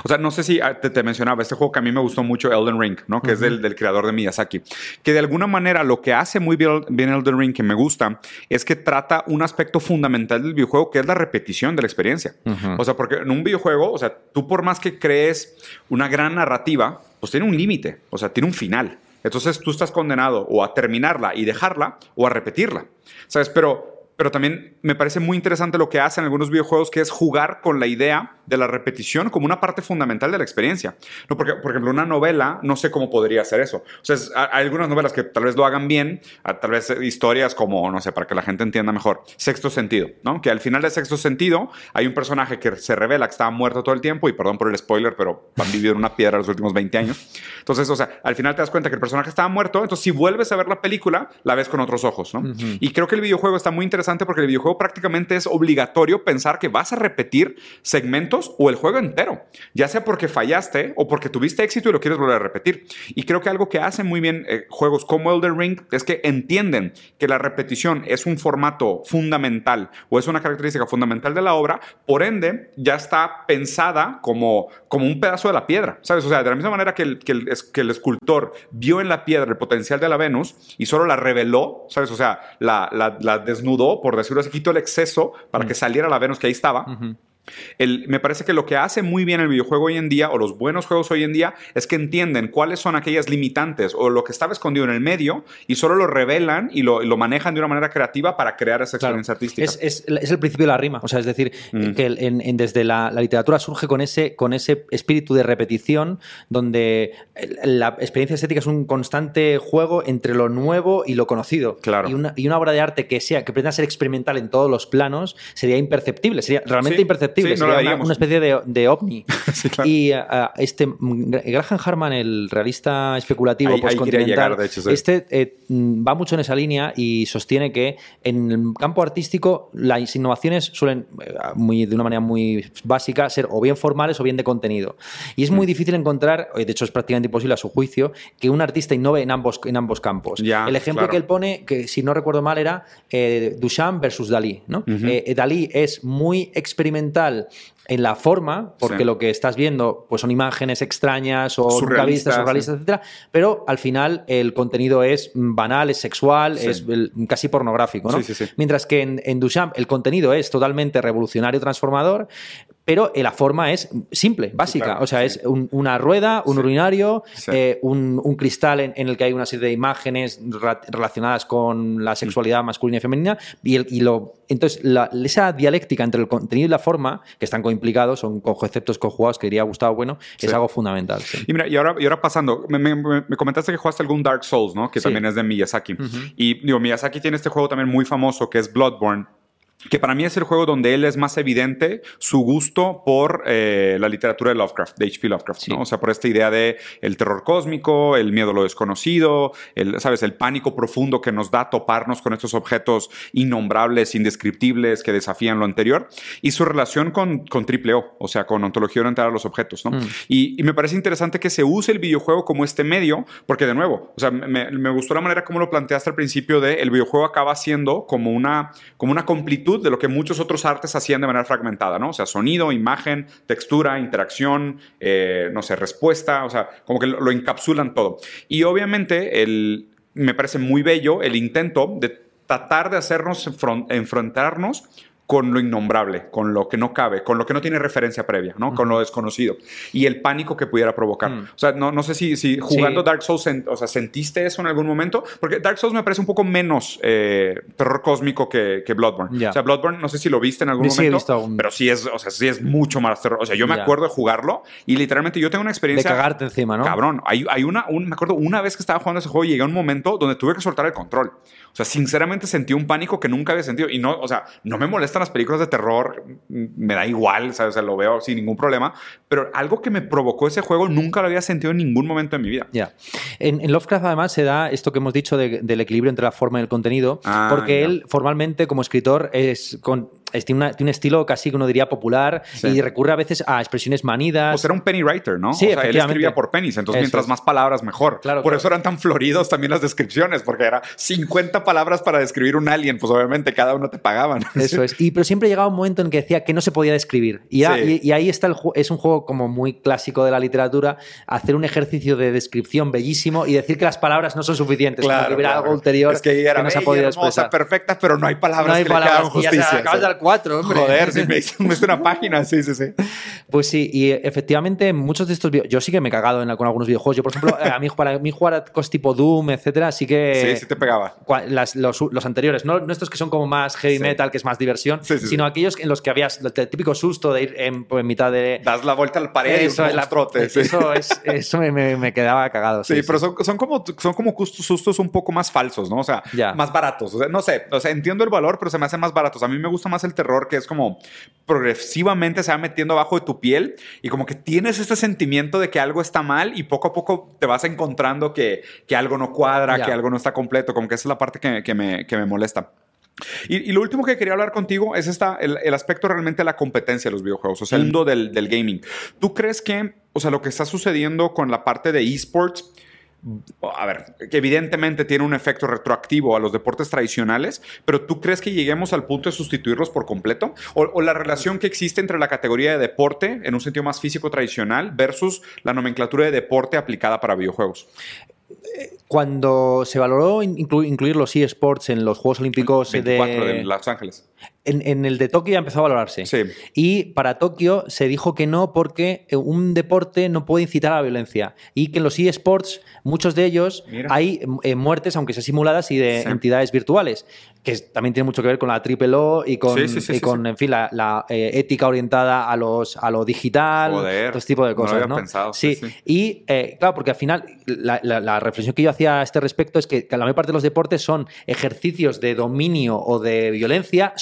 o sea, no sé si ah, te, mencionaba, este juego que a mí me gustó mucho, Elden Ring, ¿no? Que es del, creador de Miyazaki. Que de alguna manera lo que hace muy bien, Elden Ring, que me gusta, es que trata un aspecto fundamental del videojuego, que es la repetición de la experiencia. O sea, porque en un videojuego, o sea, tú por más que crees una gran narrativa, pues tiene un límite, o sea, tiene un final. Entonces tú estás condenado o a terminarla y dejarla o a repetirla. ¿Sabes? Pero pero también me parece muy interesante lo que hacen algunos videojuegos, que es jugar con la idea de la repetición como una parte fundamental de la experiencia. No, porque, por ejemplo, una novela, no sé cómo podría hacer eso. O sea, hay algunas novelas que tal vez lo hagan bien, tal vez historias como, no sé, para que la gente entienda mejor, Sexto Sentido, ¿no? Que al final de Sexto Sentido hay un personaje que se revela que estaba muerto todo el tiempo, y perdón por el spoiler, pero han vivido en una piedra los últimos 20 años. Entonces, o sea, al final te das cuenta que el personaje estaba muerto, entonces si vuelves a ver la película, la ves con otros ojos, ¿no? Y creo que el videojuego está muy interesante porque el videojuego prácticamente es obligatorio pensar que vas a repetir segmentos o el juego entero, ya sea porque fallaste o porque tuviste éxito y lo quieres volver a repetir. Y creo que algo que hacen muy bien eh, juegos como Elder Ring es que entienden que la repetición es un formato fundamental o es una característica fundamental de la obra, por ende ya está pensada como, como un pedazo de la piedra, ¿sabes? O sea, de la misma manera que el, que el, que el escultor vio en la piedra el potencial de la Venus y solo la reveló, ¿sabes? O sea, la, la, la desnudó por decirlo así, quitó el exceso para que saliera la Venus que ahí estaba me parece que lo que hace muy bien el videojuego hoy en día, o los buenos juegos hoy en día, es que entienden cuáles son aquellas limitantes o lo que estaba escondido en el medio y solo lo revelan y lo, manejan de una manera creativa para crear esa experiencia artística. Es, el principio de la rima, o sea, es decir, mm. que desde la, literatura surge con ese, con ese espíritu de repetición, donde la experiencia estética es un constante juego entre lo nuevo y lo conocido. Claro. Y una, y una obra de arte que sea, que pretenda ser experimental en todos los planos, sería imperceptible, sería realmente imperceptible una, especie de, ovni. *laughs* Y uh, este Graham Harman, el realista especulativo postcontinental, este eh, va mucho en esa línea y sostiene que en el campo artístico las innovaciones suelen, eh, muy, de una manera muy básica, ser o bien formales o bien de contenido. Y es muy mm. difícil encontrar, de hecho es prácticamente imposible a su juicio, que un artista innove en ambos, en ambos campos. el ejemplo que él pone, que si no recuerdo mal, era eh, Duchamp versus Dalí. ¿no? Dalí es muy experimental en la forma, porque lo que estás viendo pues son imágenes extrañas o surrealistas, surrealistas etcétera, pero al final el contenido es banal, es sexual, es casi pornográfico, ¿no? Mientras que en, en, Duchamp el contenido es totalmente revolucionario, transformador, pero la forma es simple, básica. o sea, es una rueda, un urinario, eh, un, cristal en, el que hay una serie de imágenes relacionadas con la sexualidad masculina y femenina. Y, lo, entonces, esa dialéctica entre el contenido y la forma, que están coimplicados, son conceptos conjugados que diría Gustavo Bueno, es algo fundamental. Y mira, y ahora, y ahora pasando, me, comentaste que jugaste algún Dark Souls, ¿no? Que también es de Miyazaki. Y digo, Miyazaki tiene este juego también muy famoso que es Bloodborne que para mí es el juego donde él es más evidente su gusto por eh, la literatura de Lovecraft, de H.P. Lovecraft, ¿no? O sea, por esta idea de el terror cósmico, el miedo a lo desconocido, el, ¿sabes? El pánico profundo que nos da toparnos con estos objetos innombrables, indescriptibles, que desafían lo anterior, y su relación con, con triple O, o sea, con ontología orientada a los objetos, ¿no? Mm. Y, me parece interesante que se use el videojuego como este medio, porque de nuevo, o sea, me, me gustó la manera como lo planteaste al principio de el videojuego acaba siendo como una, como una completud de lo que muchos otros artes hacían de manera fragmentada, ¿no? O sea, sonido, imagen, textura, interacción, eh, no sé, respuesta, o sea, como que lo, encapsulan todo. Y obviamente el, me parece muy bello el intento de tratar de hacernos enfrentarnos con lo innombrable, con lo que no cabe, con lo que no tiene referencia previa, ¿no? Con lo desconocido y el pánico que pudiera provocar. Mm. O sea, no, no sé si, si jugando Dark Souls, o sea, sentiste eso en algún momento, porque Dark Souls me parece un poco menos eh, terror cósmico que, que Bloodborne. O sea, Bloodborne, no sé si lo viste en algún momento, pero sí es, o sea, sí es mucho más terror. O sea, yo me acuerdo de jugarlo y literalmente yo tengo una experiencia... De cagarte encima, ¿no? Cabrón, hay, hay una, me acuerdo una vez que estaba jugando ese juego y llegué a un momento donde tuve que soltar el control. O sea, sinceramente sentí un pánico que nunca había sentido y no, o sea, no me molestan las películas de terror, me da igual, ¿sabes? O sea, lo veo sin ningún problema, pero algo que me provocó ese juego nunca lo había sentido en ningún momento de mi vida. Ya. En, Lovecraft además se da esto que hemos dicho del equilibrio entre la forma y el contenido, ah, porque él formalmente como escritor es con tiene, un estilo casi que uno diría popular y recurre a veces a expresiones manidas. Pues era un penny writer, ¿no? Sí, o sea, él escribía por pennies, entonces mientras más palabras mejor. Claro, por eso eran tan floridos también las descripciones, porque era 50 palabras para describir un alien, pues obviamente cada uno te pagaban. *laughs* Eso es. Y pero siempre llegaba un momento en que decía que no se podía describir. Y, y, ahí está el es un juego como muy clásico de la literatura, hacer un ejercicio de descripción bellísimo y decir que las palabras no son suficientes, claro, que hubiera algo ulterior es que, era no se ha podido expresar. perfecta, pero no hay palabras no hay que palabras, le justicia cuatro, hombre. Joder, *laughs* si me hiciste una página, sí, sí, sí. Pues sí, y efectivamente muchos de estos yo sí que me he cagado en, con algunos videojuegos. Yo, por ejemplo, a mí, para mí jugar a cosas tipo Doom, etcétera, sí que... Sí, sí te pegaba. los, anteriores, no, estos que son como más heavy metal, que es más diversión, sino aquellos en los que habías el típico susto de ir en, pues, mitad de... Das la vuelta al pared eso, y un trote. Eso, es, eso me, quedaba cagado. Sí, pero son, son, como, son como sustos un poco más falsos, ¿no? O sea, más baratos. O sea, no sé, o sea, entiendo el valor, pero se me hacen más baratos. A mí me gusta más el terror que es como progresivamente se va metiendo abajo de tu piel y como que tienes este sentimiento de que algo está mal y poco a poco te vas encontrando que, que algo no cuadra, que algo no está completo, como que esa es la parte que, que, me, que me molesta. Y, lo último que quería hablar contigo es esta, el, el, aspecto realmente de la competencia de los videojuegos, o sea, el mundo del, del gaming. ¿Tú crees que, o sea, lo que está sucediendo con la parte de esports a ver, que evidentemente tiene un efecto retroactivo a los deportes tradicionales, pero ¿tú crees que lleguemos al punto de sustituirlos por completo? ¿O, la relación que existe entre la categoría de deporte, en un sentido más físico tradicional, versus la nomenclatura de deporte aplicada para videojuegos? Cuando se valoró incluir los eSports en los Juegos Olímpicos de, de Los Ángeles. En, el de Tokio ya empezó a valorarse. Sí. Y para Tokio se dijo que no porque un deporte no puede incitar a la violencia. Y que en los eSports, muchos de ellos, hay eh, muertes, aunque sean simuladas, y de entidades virtuales. Que también tiene mucho que ver con la triple O y con, con en fin, la, eh, ética orientada a, los, a lo digital, Joder, todo este tipo de cosas. No había pensado. Sí. Y eh, claro, porque al final la, reflexión que yo hacía a este respecto es que la mayor parte de los deportes son ejercicios de dominio o de violencia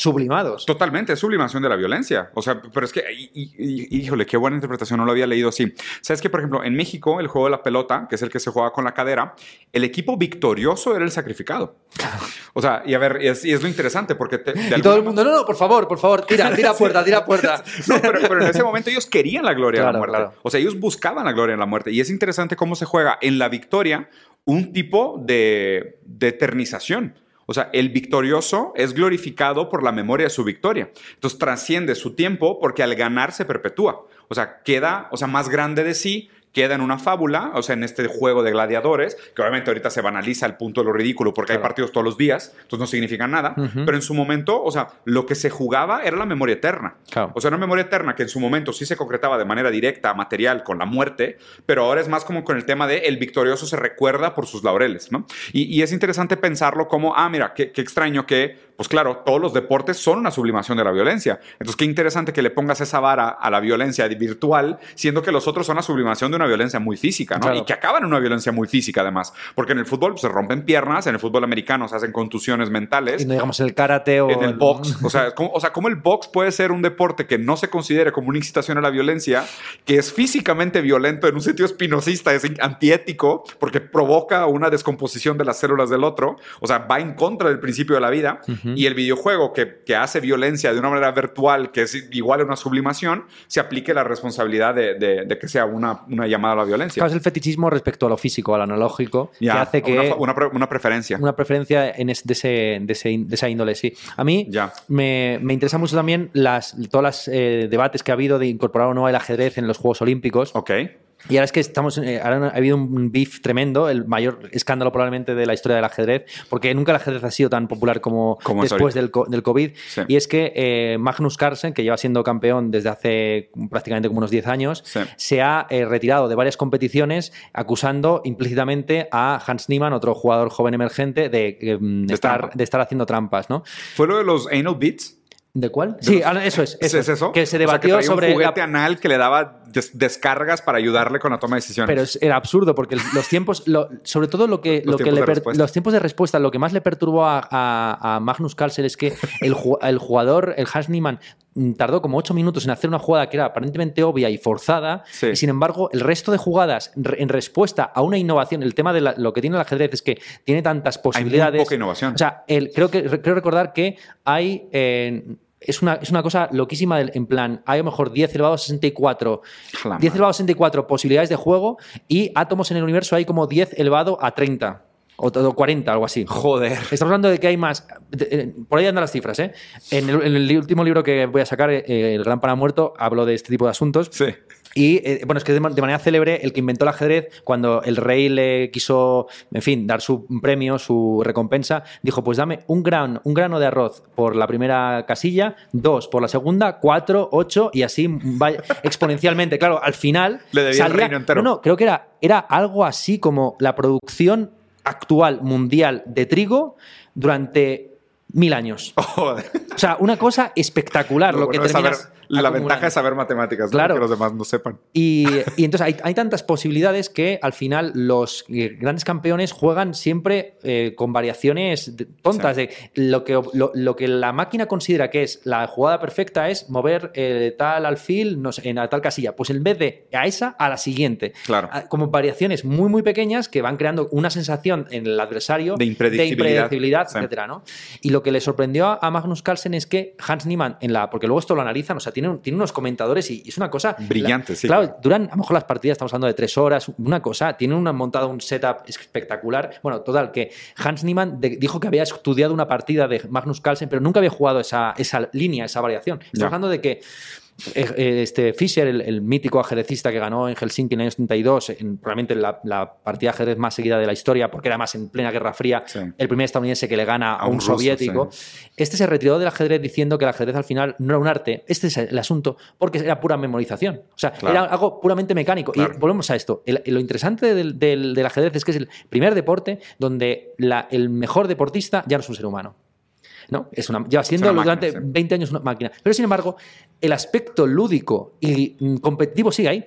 Totalmente, es sublimación de la violencia. O sea, pero es que, híjole, qué buena interpretación, no lo había leído así. Sabes que, por ejemplo, en México, el juego de la pelota, que es el que se juega con la cadera, el equipo victorioso era el sacrificado. *laughs* O sea, y a ver, y es, lo interesante porque... y todo el mundo, no, no, por favor, por favor, tira, tira *laughs* puerta, tira puerta. *laughs* no, pero, en ese momento ellos querían la gloria de la muerte. O sea, ellos buscaban la gloria en la muerte. Y es interesante cómo se juega en la victoria un tipo de, de eternización. O sea, el victorioso es glorificado por la memoria de su victoria. Entonces trasciende su tiempo porque al ganar se perpetúa. O sea, queda, o sea, más grande de sí queda en una fábula, o sea, en este juego de gladiadores, que obviamente ahorita se banaliza el punto de lo ridículo porque hay partidos todos los días, entonces no significa nada, pero en su momento, o sea, lo que se jugaba era la memoria eterna. O sea, una memoria eterna que en su momento sí se concretaba de manera directa, material, con la muerte, pero ahora es más como con el tema de el victorioso se recuerda por sus laureles, ¿no? Y, es interesante pensarlo como, ah, mira, qué, qué extraño que pues claro, todos los deportes son una sublimación de la violencia. Entonces, qué interesante que le pongas esa vara a la violencia virtual, siendo que los otros son la sublimación de una violencia muy física, ¿no? Y que acaban en una violencia muy física, además. Porque en el fútbol se rompen piernas, en el fútbol americano se hacen contusiones mentales. Y no digamos el karate o. En el, box. *laughs* O sea, ¿cómo, o sea, ¿cómo el box puede ser un deporte que no se considere como una incitación a la violencia, que es físicamente violento en un sentido espinosista, es antiético, porque provoca una descomposición de las células del otro? O sea, va en contra del principio de la vida. Y el videojuego que, que hace violencia de una manera virtual, que es igual a una sublimación, se aplique la responsabilidad de, de, que sea una, una, llamada a la violencia. es el fetichismo respecto a lo físico, al analógico, que hace que... Una, una, preferencia. Una preferencia en de, ese, de, ese, de, esa índole, sí. A mí ya. Me, me interesa mucho también las, todos los eh, debates que ha habido de incorporar o no el ajedrez en los Juegos Olímpicos. Ok. Y ahora es que estamos, eh, ahora ha habido un beef tremendo, el mayor escándalo probablemente de la historia del ajedrez, porque nunca el ajedrez ha sido tan popular como, después del, del, COVID. Y es que eh, Magnus Carlsen, que lleva siendo campeón desde hace prácticamente como unos 10 años, se ha eh, retirado de varias competiciones acusando implícitamente a Hans Niemann, otro jugador joven emergente, de, de, estar, de estar haciendo trampas. ¿no? ¿Fue lo de los anal beats? ¿De cuál? sí, eso es. Eso ¿Es eso? Que se debatió sobre. Un juguete anal que le daba descargas para ayudarle con la toma de decisiones. Pero era absurdo porque los tiempos, sobre todo lo que, los, lo tiempos que le los tiempos de respuesta, lo que más le perturbó a, Magnus Carlsen es que el, el jugador, el Hans Niemann, mm, tardó como ocho minutos en hacer una jugada que era aparentemente obvia y forzada, y sin embargo, el resto de jugadas en respuesta a una innovación, el tema de lo que tiene el ajedrez es que tiene tantas posibilidades. Hay poca innovación. O sea, el, creo que creo recordar que hay. Eh, es una, es una cosa loquísima en plan, hay a lo mejor 10 elevado a 64, 10 elevado a 64 posibilidades de juego y átomos en el universo hay como 10 elevado a 30 o, 40, algo así. Joder. Estamos hablando de que hay más. Por ahí andan las cifras, ¿eh? En el, último libro que voy a sacar, eh, El Gran Para Muerto, hablo de este tipo de asuntos. Sí. Y eh, bueno, es que de, manera célebre, el que inventó el ajedrez, cuando el rey le quiso, en fin, dar su premio, su recompensa, dijo: Pues dame un, gran, un grano de arroz por la primera casilla, dos por la segunda, cuatro, ocho, y así va exponencialmente. Claro, al final. *laughs* Le debía el reino entero. No, no, creo que era, era algo así como la producción actual mundial de trigo durante mil años. *laughs* O sea, una cosa espectacular lo, que terminas la ventaja es saber matemáticas, claro. que los demás no sepan. Y, entonces hay, tantas posibilidades que al final los eh, grandes campeones juegan siempre eh, con variaciones tontas. De lo que, lo, que la máquina considera que es la jugada perfecta es mover eh, tal alfil no sé, en tal casilla. Pues en vez de a esa, a la siguiente. Claro. Ah, como variaciones muy, muy pequeñas que van creando una sensación en el adversario de impredictibilidad, etcétera, ¿no? Y lo que le sorprendió a Magnus Carlsen es que Hans Niemann, en la, porque luego esto lo analizan, o sea, tiene, unos comentadores y, es una cosa... Brillante, sí. Claro, duran a lo mejor las partidas, estamos hablando de tres horas, una cosa, tienen una montado un setup espectacular. Bueno, total, que Hans Niemann dijo que había estudiado una partida de Magnus Carlsen, pero nunca había jugado esa, esa línea, esa variación. Estamos hablando de que este Fischer, el, mítico ajedrecista que ganó en Helsinki en el año 72, en, probablemente la, partida de ajedrez más seguida de la historia, porque era más en plena Guerra Fría, el primer estadounidense que le gana a, un, soviético. Este se retiró del ajedrez diciendo que el ajedrez al final no era un arte, este es el asunto, porque era pura memorización. O sea, era algo puramente mecánico. Y volvemos a esto. lo interesante del, ajedrez es que es el primer deporte donde el mejor deportista ya no es un ser humano. ¿No? Es una, lleva siendo durante 20 años una máquina. Pero sin embargo, el aspecto lúdico y mm, competitivo sigue ahí.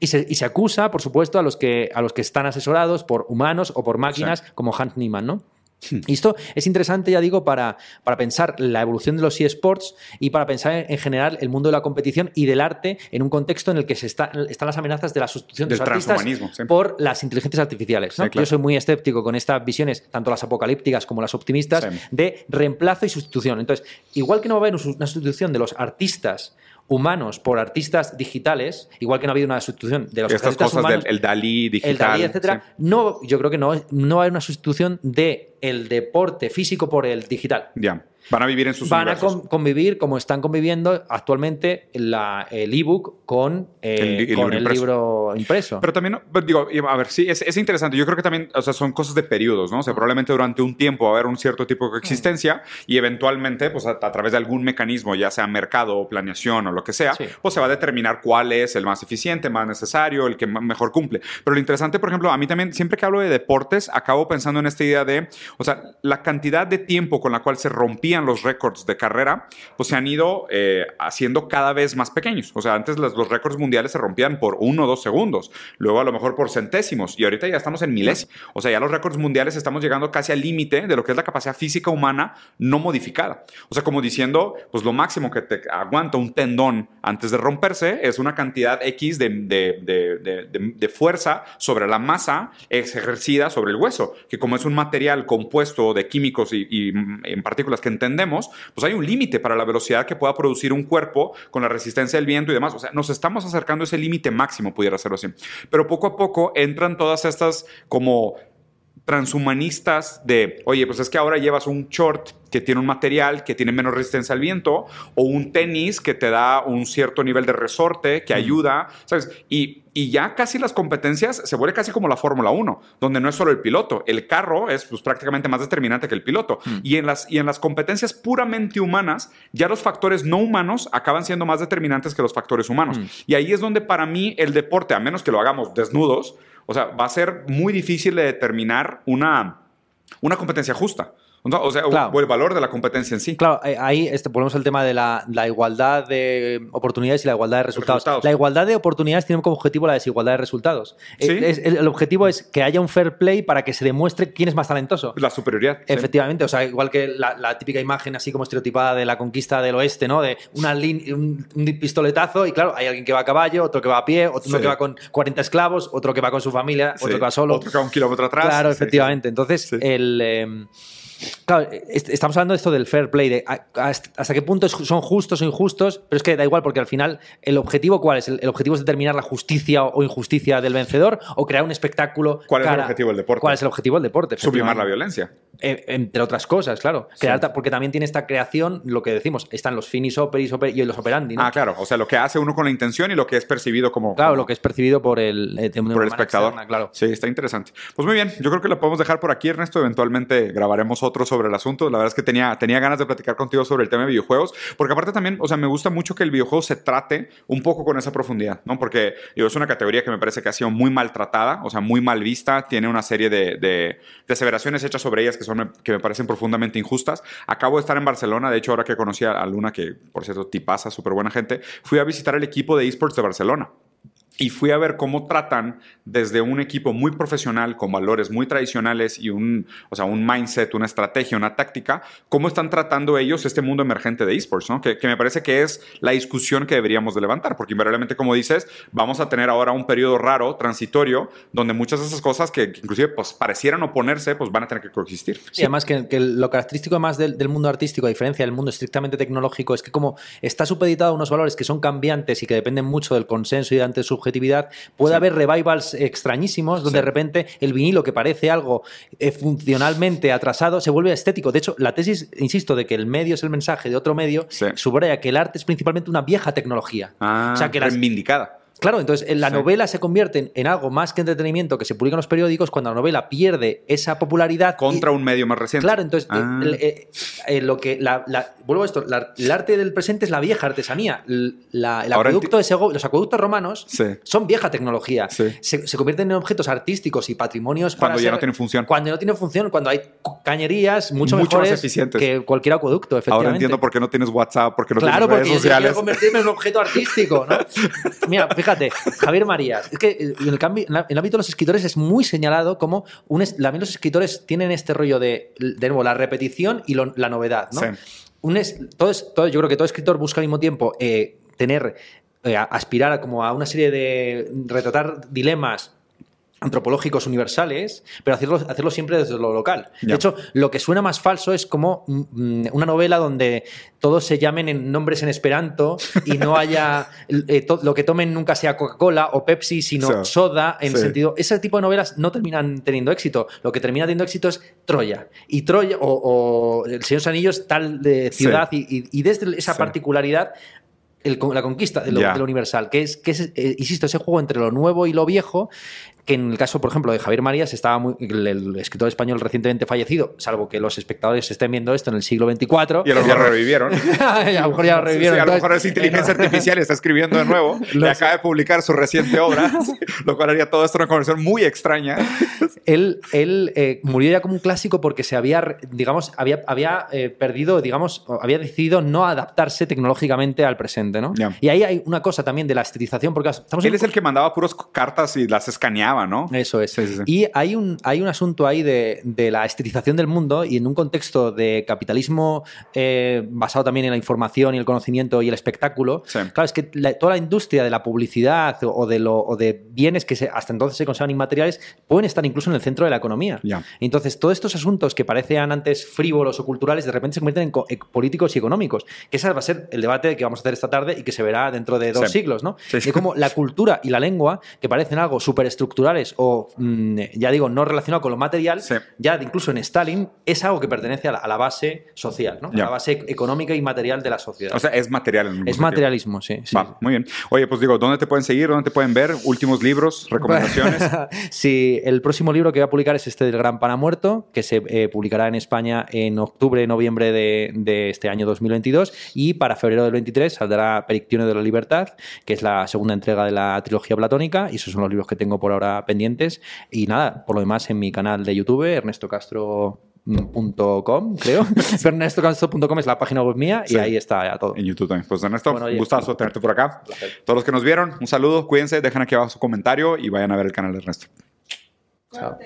Y se, y se, acusa, por supuesto, a los, que, a los que están asesorados por humanos o por máquinas, como Hans Niemann, ¿no? *clears throat* Y esto es interesante, ya digo, para, para pensar la evolución de los eSports y para pensar en, general el mundo de la competición y del arte en un contexto en el que se está, están las amenazas de la sustitución de los artistas por las inteligencias artificiales. Yo soy muy escéptico con estas visiones, tanto las apocalípticas como las optimistas, de reemplazo y sustitución. Entonces, igual que no va a haber una sustitución de los artistas humanos por artistas digitales, igual que no ha habido una sustitución de los Estas cosas humanos, del el Dalí digital, el Dalí, etcétera, no, yo creo que no, no hay una sustitución de el deporte físico por el digital. Ya. Van a vivir en sus Van a convivir como están conviviendo actualmente la, el ebook con, el, eh, con libro, el libro impreso. Pero también, pues, digo, a ver, sí, es, es, interesante. Yo creo que también, o sea, son cosas de periodos, ¿no? O sea, probablemente durante un tiempo va a haber un cierto tipo de existencia y eventualmente, pues a, través de algún mecanismo, ya sea mercado o planeación o lo que sea, pues se va a determinar cuál es el más eficiente, más necesario, el que mejor cumple. Pero lo interesante, por ejemplo, a mí también, siempre que hablo de deportes, acabo pensando en esta idea de, o sea, la cantidad de tiempo con la cual se rompía rompían los récords de carrera, pues se han ido eh, haciendo cada vez más pequeños. O sea, antes los, los récords mundiales se rompían por uno o dos segundos, luego a lo mejor por centésimos, y ahorita ya estamos en milésimos. O sea, ya los récords mundiales estamos llegando casi al límite de lo que es la capacidad física humana no modificada. O sea, como diciendo, pues lo máximo que te aguanta un tendón antes de romperse es una cantidad X de, de, de, de fuerza sobre la masa ejercida sobre el hueso, que como es un material compuesto de químicos y, y en partículas que entendemos, pues hay un límite para la velocidad que pueda producir un cuerpo con la resistencia del viento y demás. O sea, nos estamos acercando a ese límite máximo, pudiera serlo así. Pero poco a poco entran todas estas como transhumanistas de, oye, pues es que ahora llevas un short que tiene un material que tiene menos resistencia al viento o un tenis que te da un cierto nivel de resorte que ayuda, ¿sabes? Y, y ya casi las competencias se vuelve casi como la Fórmula 1, donde no es solo el piloto, el carro es pues, prácticamente más determinante que el piloto. Y, en las, y en las competencias puramente humanas, ya los factores no humanos acaban siendo más determinantes que los factores humanos. Y ahí es donde para mí el deporte, a menos que lo hagamos desnudos, o sea, va a ser muy difícil de determinar una, una competencia justa. O sea, claro. o el valor de la competencia en sí. Claro, ahí este, ponemos el tema de la, la, igualdad de oportunidades y la igualdad de resultados. resultados. La igualdad de oportunidades tiene como objetivo la desigualdad de resultados. ¿Sí? Es, el, el, objetivo es que haya un fair play para que se demuestre quién es más talentoso. La superioridad. Efectivamente, sí. o sea, igual que la, la, típica imagen así como estereotipada de la conquista del oeste, ¿no? De una un, un, pistoletazo y claro, hay alguien que va a caballo, otro que va a pie, otro sí. que va con 40 esclavos, otro que va con su familia, otro que va solo. Otro que va un kilómetro atrás. Claro, efectivamente. Entonces, el... Eh, Claro, estamos hablando de esto del fair play, de hasta qué punto son justos o injustos, pero es que da igual porque al final el objetivo cuál es? El objetivo es determinar la justicia o injusticia del vencedor o crear un espectáculo. ¿Cuál es el objetivo del deporte? ¿Cuál es el objetivo del deporte? Sublimar la violencia. Eh, entre otras cosas, claro. Sí. Porque también tiene esta creación, lo que decimos, están los finis operis oper, y los operandi. ¿no? Ah, claro. O sea, lo que hace uno con la intención y lo que es percibido como. Claro, como, lo que es percibido por el, eh, por el espectador. Externa, claro. Sí, está interesante. Pues muy bien, yo creo que lo podemos dejar por aquí, Ernesto. Eventualmente grabaremos otro sobre el asunto. La verdad es que tenía, tenía ganas de platicar contigo sobre el tema de videojuegos, porque aparte también, o sea, me gusta mucho que el videojuego se trate un poco con esa profundidad, ¿no? Porque digo, es una categoría que me parece que ha sido muy maltratada, o sea, muy mal vista, tiene una serie de, de, de aseveraciones hechas sobre ellas que, son, que me parecen profundamente injustas. Acabo de estar en Barcelona, de hecho, ahora que conocí a Luna, que por cierto, tipaza, súper buena gente, fui a visitar el equipo de esports de Barcelona. Y fui a ver cómo tratan desde un equipo muy profesional, con valores muy tradicionales y un, o sea, un mindset, una estrategia, una táctica, cómo están tratando ellos este mundo emergente de esports, ¿no? Que, que, me parece que es la discusión que deberíamos de levantar, porque invariablemente, como dices, vamos a tener ahora un periodo raro, transitorio, donde muchas de esas cosas que, inclusive pues, parecieran oponerse, pues van a tener que coexistir. Sí, además que, que, lo característico más del, del, mundo artístico, a diferencia del mundo estrictamente tecnológico, es que como está supeditado a unos valores que son cambiantes y que dependen mucho del consenso y de antes subjetividad, puede sí. haber revivals extrañísimos donde sí. de repente el vinilo que parece algo eh, funcionalmente atrasado se vuelve estético. De hecho, la tesis, insisto, de que el medio es el mensaje de otro medio, sí. subraya que el arte es principalmente una vieja tecnología. Ah, o sea, que reivindicada. Claro, entonces la sí. novela se convierte en, algo más que entretenimiento que se publica en los periódicos cuando la novela pierde esa popularidad. Contra y, un medio más reciente. Claro, entonces ah. eh, eh, lo que la, la, vuelvo a esto, la, el arte del presente es la vieja artesanía. Acueducto de Segovia, los acueductos romanos sí. son vieja tecnología. Sí. Se, se, convierten en objetos artísticos y patrimonios cuando ya ser, no tienen función. Cuando no tienen función, cuando hay cañerías mucho, mucho mejores más eficientes. que cualquier acueducto. Ahora entiendo por qué no tienes WhatsApp, porque no claro, tienes redes sociales. Claro, porque convertirme en un objeto artístico, ¿no? *laughs* Mira, fíjate, Javier Marías. Es que eh, en el, cambio, en el ámbito de los escritores es muy señalado como un, también los escritores tienen este rollo de, de nuevo, la repetición y lo, la novedad, ¿no? Sí. Un es, todo, todo, yo creo que todo escritor busca al mismo tiempo eh, tener, eh, aspirar a, como a una serie de retratar dilemas antropológicos universales, pero hacerlo, hacerlo siempre desde lo local. De hecho, lo que suena más falso es como mm, una novela donde todos se llamen en nombres en esperanto y no *laughs* haya eh, lo que tomen nunca sea Coca-Cola o Pepsi, sino so, soda, en sí. sentido... Ese tipo de novelas no terminan teniendo éxito. Lo que termina teniendo éxito es Troya. Y Troya, o, o El Señor de los Anillos, tal de ciudad, sí. y, y, desde esa particularidad el, la conquista de lo, yeah. de lo, universal, que es, que es eh, insisto, ese juego entre lo nuevo y lo viejo, que en el caso, por ejemplo, de Javier Marías, estaba muy, el, escritor español recientemente fallecido, salvo que los espectadores estén viendo esto en el siglo XXIV. Y a lo mejor revivieron. a lo mejor ya lo *laughs* revivieron. *laughs* a lo mejor es inteligencia artificial está escribiendo de nuevo *laughs* y acaba de publicar su reciente obra, lo cual haría todo esto una conversación muy extraña. él él eh, murió ya como un clásico porque se había, digamos, había, había eh, perdido, digamos, había decidido no adaptarse tecnológicamente al presente, ¿no? Y ahí hay una cosa también de la estetización, porque estamos Él es el que mandaba puras cartas y las escaneaba, ¿no? Eso es. Y hay un, hay un asunto ahí de, de, la estetización del mundo y en un contexto de capitalismo eh, basado también en la información y el conocimiento y el espectáculo. Claro, es que toda la industria de la publicidad o de, lo, o de bienes que hasta entonces se consideran inmateriales pueden estar incluso en el centro de la economía. Entonces, todos estos asuntos que parecían antes frívolos o culturales, de repente se convierten en políticos y económicos. Que ese va a ser el debate que vamos a hacer esta tarde y que se verá dentro de dos siglos, ¿no? Y como la cultura y la lengua, que parecen algo o, mm, ya digo, no relacionado con lo material, ya incluso en Stalin, es algo que pertenece a la, base social, ¿no? A la base económica y material de la sociedad. O sea, es material. es materialismo, sí. muy bien. Oye, pues digo, ¿dónde te pueden seguir? ¿Dónde te pueden ver? Últimos libros, *laughs* recomendaciones. *laughs* sí, el próximo libro que voy a publicar es este del Gran Pana Muerto, que se eh, publicará en España en octubre, noviembre de, de este año 2022 y para febrero del 23 saldrá Perictiones de la Libertad, que es la segunda entrega de la trilogía platónica y esos son los libros que tengo por ahora pendientes y nada, por lo demás en mi canal de YouTube, Ernesto Castro .com, creo. *laughs* *laughs* ErnestoCastro.com es la página web mía y ahí está ya todo. En YouTube también. Pues Ernesto, un gustazo tenerte por acá. Todos los que nos vieron, un saludo, cuídense, dejen aquí abajo su comentario y vayan a ver el canal de Ernesto. Chao.